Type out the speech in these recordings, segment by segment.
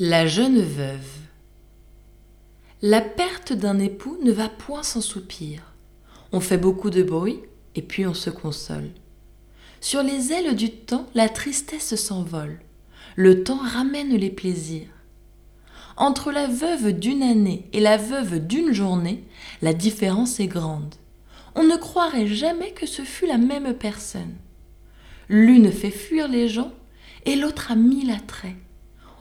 La jeune veuve. La perte d'un époux ne va point sans soupir. On fait beaucoup de bruit et puis on se console. Sur les ailes du temps, la tristesse s'envole. Le temps ramène les plaisirs. Entre la veuve d'une année et la veuve d'une journée, la différence est grande. On ne croirait jamais que ce fût la même personne. L'une fait fuir les gens et l'autre a mille attraits.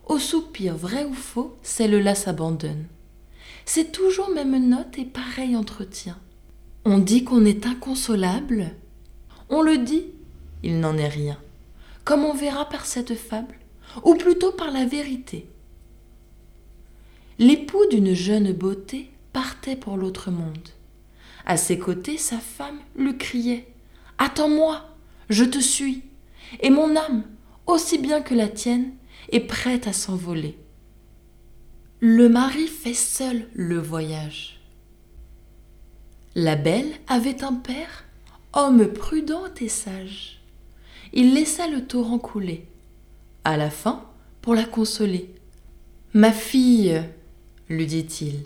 Au soupir vrai ou faux, celle-là s'abandonne. C'est toujours même note et pareil entretien. On dit qu'on est inconsolable. On le dit, il n'en est rien. Comme on verra par cette fable, ou plutôt par la vérité. L'époux d'une jeune beauté partait pour l'autre monde. À ses côtés, sa femme lui criait Attends-moi, je te suis, et mon âme, aussi bien que la tienne, est prête à s'envoler. Le mari fait seul le voyage. La belle avait un père, homme prudent et sage. Il laissa le torrent couler. À la fin, pour la consoler. Ma fille, lui dit-il,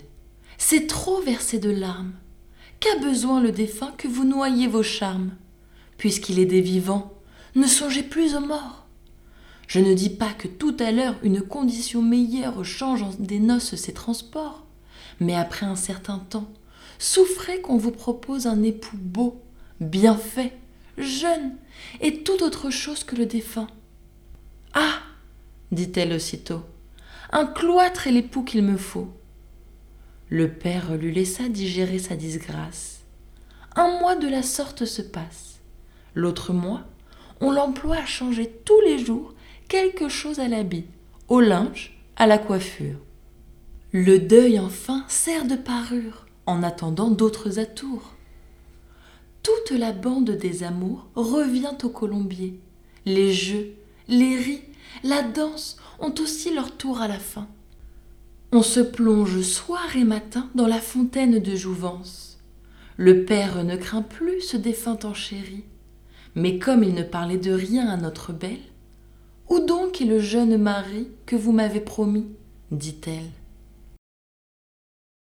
c'est trop verser de larmes. Qu'a besoin le défunt que vous noyiez vos charmes? Puisqu'il est des vivants, ne songez plus aux morts. Je ne dis pas que tout à l'heure une condition meilleure change des noces ses transports, mais après un certain temps, souffrez qu'on vous propose un époux beau, bien fait, jeune, et tout autre chose que le défunt. Ah dit-elle aussitôt, un cloître est l'époux qu'il me faut. Le père lui laissa digérer sa disgrâce. Un mois de la sorte se passe. L'autre mois, on l'emploie à changer tous les jours quelque chose à l'habit, au linge, à la coiffure. Le deuil enfin sert de parure en attendant d'autres atours. Toute la bande des amours revient au colombier. Les jeux, les ris, la danse ont aussi leur tour à la fin. On se plonge soir et matin dans la fontaine de jouvence. Le père ne craint plus ce défunt enchéri, mais comme il ne parlait de rien à notre belle, où donc est le jeune mari que vous m'avez promis? dit-elle.